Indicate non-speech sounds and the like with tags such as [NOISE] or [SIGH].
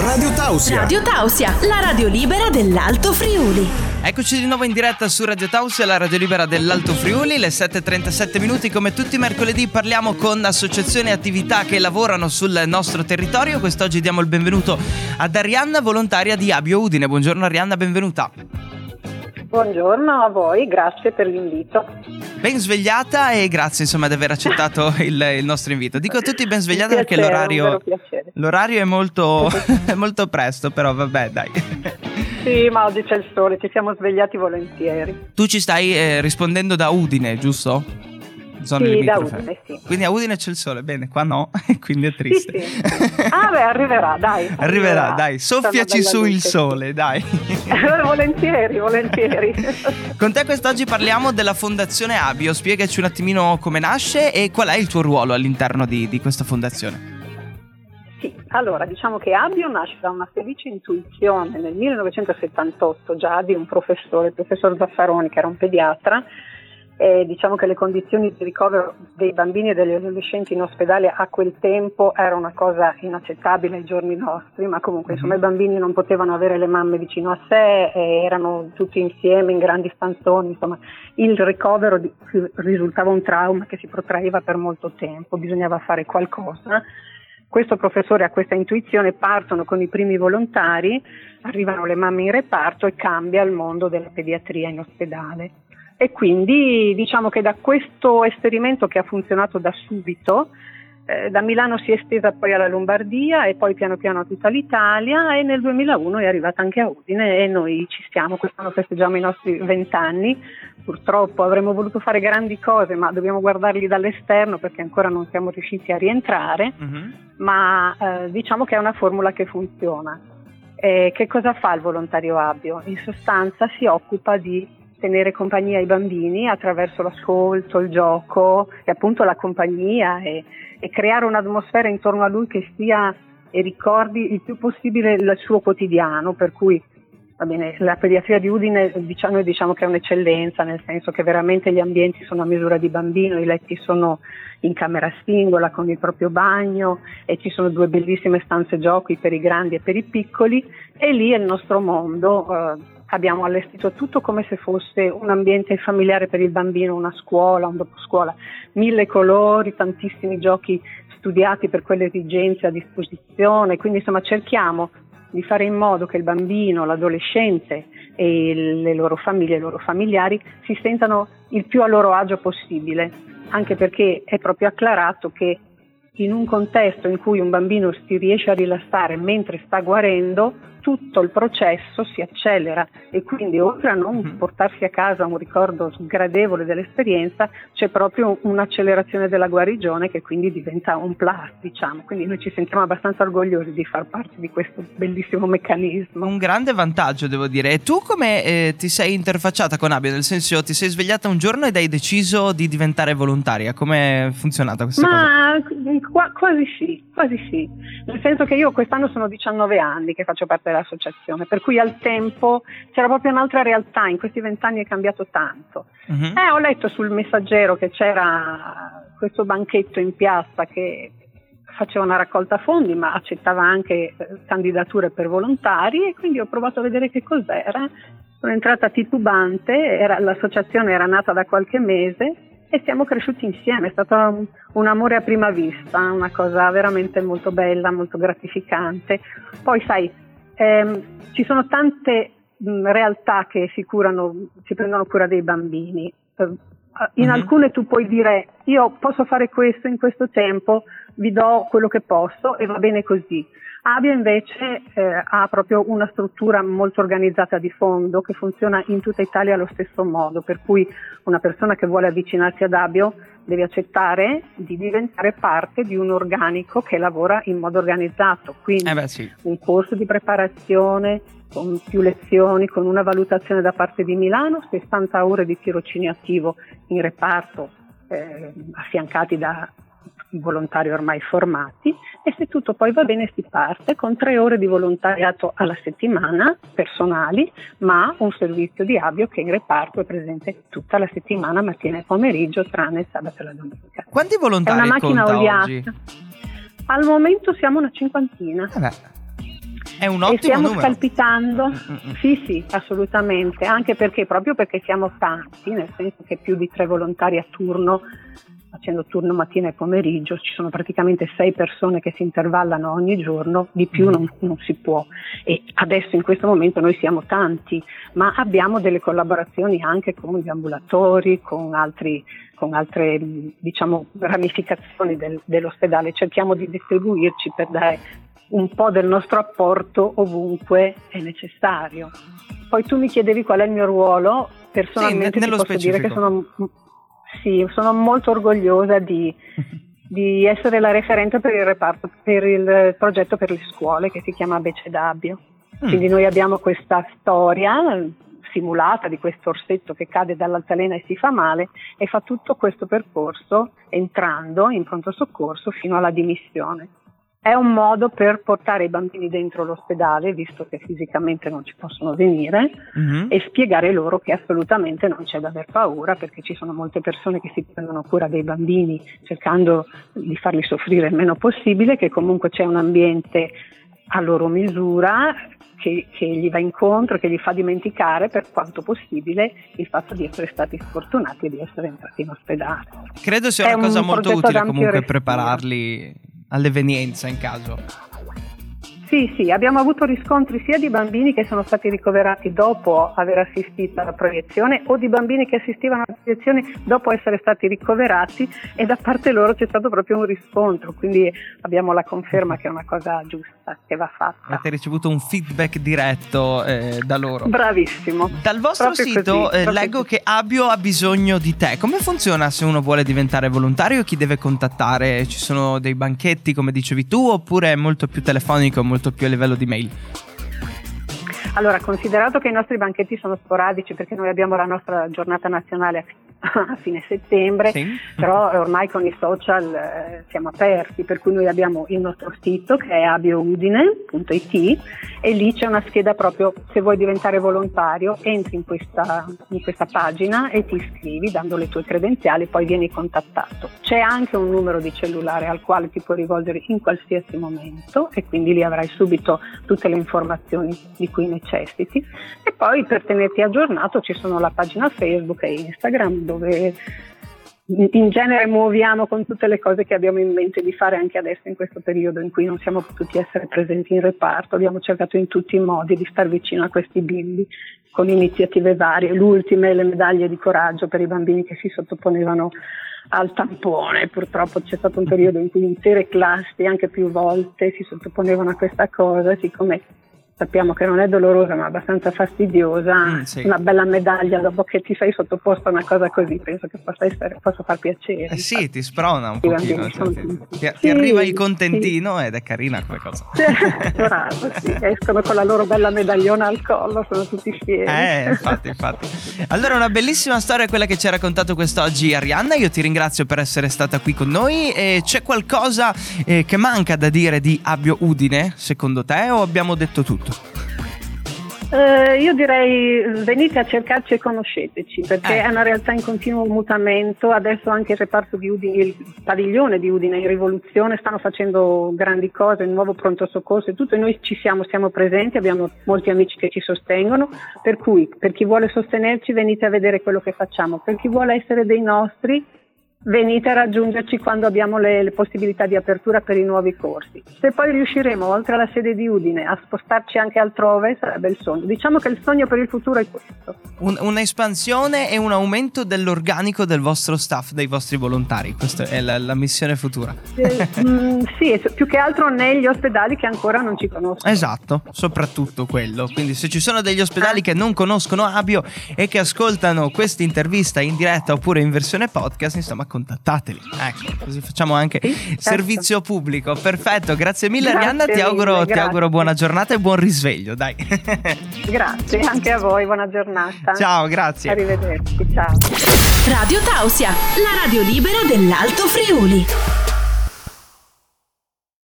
Radio Tausia. Radio Tausia, la radio libera dell'Alto Friuli. Eccoci di nuovo in diretta su Radio Tausia, la radio libera dell'Alto Friuli, le 7.37 minuti come tutti i mercoledì parliamo con associazioni e attività che lavorano sul nostro territorio. Quest'oggi diamo il benvenuto ad Arianna, volontaria di Abio Udine. Buongiorno Arianna, benvenuta. Buongiorno a voi, grazie per l'invito. Ben svegliata e grazie insomma di aver accettato [LAUGHS] il, il nostro invito. Dico a tutti ben svegliata perché l'orario, vero piacere. L'orario è molto, [LAUGHS] è molto presto, però vabbè dai. Sì, ma oggi c'è il sole, ci siamo svegliati volentieri. Tu ci stai eh, rispondendo da Udine, giusto? Zone Sì, da. Udine, sì. Quindi a Udine c'è il sole, bene, qua no, [LAUGHS] quindi è Sì, triste. sì. Ah beh, arriverà, dai. Arriverà, dai, soffiaci su il sole, dai. [LAUGHS] volentieri, volentieri. Con te quest'oggi parliamo della Fondazione Abio, spiegaci un attimino come nasce e qual è il tuo ruolo all'interno di, di questa fondazione. Allora diciamo che Abio nasce da una felice intuizione nel 1978 già di un professore, il professor Zaffaroni, che era un pediatra. E diciamo che le condizioni di ricovero dei bambini e degli adolescenti in ospedale a quel tempo era una cosa inaccettabile ai giorni nostri, ma comunque insomma i bambini non potevano avere le mamme vicino a sé, e erano tutti insieme in grandi stanzoni, insomma il ricovero di- risultava un trauma che si protraeva per molto tempo, bisognava fare qualcosa questo professore ha questa intuizione, partono con i primi volontari, arrivano le mamme in reparto e cambia il mondo della pediatria in ospedale. E quindi diciamo che da questo esperimento che ha funzionato da subito, eh, da Milano si è estesa poi alla Lombardia e poi piano piano a tutta l'Italia e nel 2001 è arrivata anche a Udine e noi ci stiamo, quest'anno festeggiamo i nostri vent'anni, purtroppo avremmo voluto fare grandi cose ma dobbiamo guardarli dall'esterno perché ancora non siamo riusciti a rientrare ma eh, diciamo che è una formula che funziona. Eh, che cosa fa il volontario Abio? In sostanza si occupa di tenere compagnia ai bambini attraverso l'ascolto, il gioco e appunto la compagnia e, e creare un'atmosfera intorno a lui che sia e ricordi il più possibile il suo quotidiano, per cui bene, la pediatria di Udine diciamo, noi diciamo che è un'eccellenza, nel senso che veramente gli ambienti sono a misura di bambino, i letti sono in camera singola con il proprio bagno e ci sono due bellissime stanze giochi per i grandi e per i piccoli e lì è il nostro mondo. eh, abbiamo allestito tutto come se fosse un ambiente familiare per il bambino, una scuola, un doposcuola, mille colori, tantissimi giochi studiati per quelle esigenze a disposizione, quindi insomma cerchiamo di fare in modo che il bambino, l'adolescente e le loro famiglie, i loro familiari si sentano il più a loro agio possibile, anche perché è proprio acclarato che in un contesto in cui un bambino si riesce a rilassare mentre sta guarendo, tutto il processo si accelera e quindi oltre a non Mhm. portarsi a casa un ricordo sgradevole dell'esperienza, c'è proprio un'accelerazione della guarigione che quindi diventa un plus, diciamo. Quindi noi ci sentiamo abbastanza orgogliosi di far parte di questo bellissimo meccanismo. Un grande vantaggio, devo dire. E tu come eh, ti sei interfacciata con Abio? Nel senso, ti sei svegliata un giorno ed hai deciso di diventare volontaria. Come è funzionata questa cosa? Qua- quasi sì, quasi sì. Nel senso che io quest'anno sono 19 anni che faccio parte dell'associazione, per cui al tempo c'era proprio un'altra realtà, in questi vent'anni è cambiato tanto. Mhm. Eh, ho letto sul messaggero che c'era questo banchetto in piazza che faceva una raccolta fondi ma accettava anche eh, candidature per volontari e quindi ho provato a vedere che cos'era. Sono entrata titubante, era- l'associazione era nata da qualche mese e siamo cresciuti insieme, è stato un, un amore a prima vista, una cosa veramente molto bella, molto gratificante. Poi sai, ehm, ci sono tante mh, realtà che si curano, si prendono cura dei bambini. Eh, In Mhm. alcune tu puoi dire io posso fare questo in questo tempo, vi do quello che posso e va bene così. Abia invece eh, ha proprio una struttura molto organizzata di fondo che funziona in tutta Italia allo stesso modo, per cui una persona che vuole avvicinarsi ad Abio deve accettare di diventare parte di un organico che lavora in modo organizzato, quindi Eh beh, sì. un corso di preparazione con più lezioni, con una valutazione da parte di Milano, 60 ore di tirocinio attivo in reparto eh, affiancati da volontari ormai formati e se tutto poi va bene si parte con tre ore di volontariato alla settimana personali ma un servizio di avio che in reparto è presente tutta la settimana mattina e pomeriggio tranne il sabato e la domenica. Quanti È volontari una macchina oliata. oggi? Al momento siamo una cinquantina. Eh beh, È un ottimo e stiamo numero. scalpitando. Mm-mm. Sì, sì, assolutamente, anche perché proprio perché siamo tanti, nel senso che più di tre volontari a turno, facendo turno mattina e pomeriggio, ci sono praticamente sei persone che si intervallano ogni giorno, di più Mm. non, non si può. E adesso in questo momento noi siamo tanti, ma abbiamo delle collaborazioni anche con gli ambulatori, con altri con altre diciamo, ramificazioni del- dell'ospedale, cerchiamo di distribuirci per dare un po' del nostro apporto ovunque è necessario. Poi tu mi chiedevi qual è il mio ruolo, personalmente ti nello posso dire che specifico. sono, sì, sono molto orgogliosa di, [LAUGHS] di essere la referente per il reparto, per il progetto per le scuole che si chiama Abecedabbio. Mm. Quindi noi abbiamo questa storia eh, simulata di questo orsetto che cade dall'altalena e si fa male e fa tutto questo percorso entrando in pronto soccorso fino alla dimissione. È un modo per portare i bambini dentro l'ospedale, visto che fisicamente non ci possono venire, Mhm. e spiegare loro che assolutamente non c'è da aver paura perché ci sono molte persone che si prendono cura dei bambini cercando di farli soffrire il meno possibile, che comunque c'è un ambiente a loro misura che, che gli va incontro, che gli fa dimenticare per quanto possibile il fatto di essere stati sfortunati e di essere entrati in ospedale. Credo sia È una cosa un molto utile comunque respiro. prepararli all'evenienza in caso. Sì, sì, abbiamo avuto riscontri sia di bambini che sono stati ricoverati dopo aver assistito alla proiezione o di bambini che assistivano alla proiezione dopo essere stati ricoverati e da parte loro c'è stato proprio un riscontro, quindi abbiamo la conferma che è una cosa giusta, che va fatta. Avete ricevuto un feedback diretto eh, da loro. Bravissimo. Dal vostro Proprio sito così, eh, leggo così. che Abio ha bisogno di te. Come funziona se uno vuole diventare volontario? Chi deve contattare? Ci sono dei banchetti, come dicevi tu, oppure è molto più telefonico, molto più a livello di mail? Allora, considerato che i nostri banchetti sono sporadici perché noi abbiamo la nostra giornata nazionale a fi- a fine settembre, Sì. però ormai con i social eh, siamo aperti, per cui noi abbiamo il nostro sito che è abioudine.it e lì c'è una scheda proprio se vuoi diventare volontario, entri in questa, in questa pagina e ti iscrivi dando le tue credenziali, poi vieni contattato. C'è anche un numero di cellulare al quale ti puoi rivolgere in qualsiasi momento e quindi lì avrai subito tutte le informazioni di cui necessiti e poi per tenerti aggiornato ci sono la pagina Facebook e Instagram dove in genere muoviamo con tutte le cose che abbiamo in mente di fare anche adesso in questo periodo in cui non siamo potuti essere presenti in reparto, abbiamo cercato in tutti i modi di star vicino a questi bimbi con iniziative varie, l'ultima è le medaglie di coraggio per i bambini che si sottoponevano al tampone, purtroppo c'è stato un periodo in cui intere classi anche più volte si sottoponevano a questa cosa, siccome sappiamo che non è dolorosa ma abbastanza fastidiosa, Mm, sì. una bella medaglia dopo che ti sei sottoposto a una cosa così, penso che possa, essere, possa far piacere. Eh sì, ti sprona un pochino. cioè, ti, tutti- ti- Sì, arriva il sì. contentino ed è carina come cosa. [LAUGHS] Bravo, sì, escono con la loro bella medagliona al collo, sono tutti fieri. Eh, infatti, infatti. Allora, una bellissima storia quella che ci ha raccontato quest'oggi Arianna. Io ti ringrazio per essere stata qui con noi. E c'è qualcosa eh, che manca da dire di Abio Udine, secondo te, o abbiamo detto tutto? Eh, io direi venite a cercarci e conosceteci perché Eh. è una realtà in continuo mutamento. Adesso anche il reparto di Udine, il padiglione di Udine in rivoluzione stanno facendo grandi cose, il nuovo pronto soccorso e tutto. E noi ci siamo, siamo presenti, abbiamo molti amici che ci sostengono. Per cui per chi vuole sostenerci venite a vedere quello che facciamo. Per chi vuole essere dei nostri venite a raggiungerci quando abbiamo le, le possibilità di apertura per i nuovi corsi. Se poi riusciremo, oltre alla sede di Udine, a spostarci anche altrove, sarebbe il sogno. Diciamo che il sogno per il futuro è questo. Un- un'espansione e un aumento dell'organico del vostro staff, dei vostri volontari. Questa è la, la missione futura. Eh, mm, sì, più che altro negli ospedali che ancora non ci conoscono. Esatto, soprattutto quello. Quindi se ci sono degli ospedali che non conoscono Abio e che ascoltano questa intervista in diretta oppure in versione podcast, insomma, contattateli. Ecco, così facciamo anche Sì, certo. servizio pubblico. Perfetto, grazie mille Grazie Arianna, ti auguro, mille, ti auguro buona giornata e buon risveglio, dai. [LAUGHS] Grazie, anche a voi, buona giornata. Ciao, grazie. Arrivederci, ciao. Radio Tausia, la radio libera dell'Alto Friuli.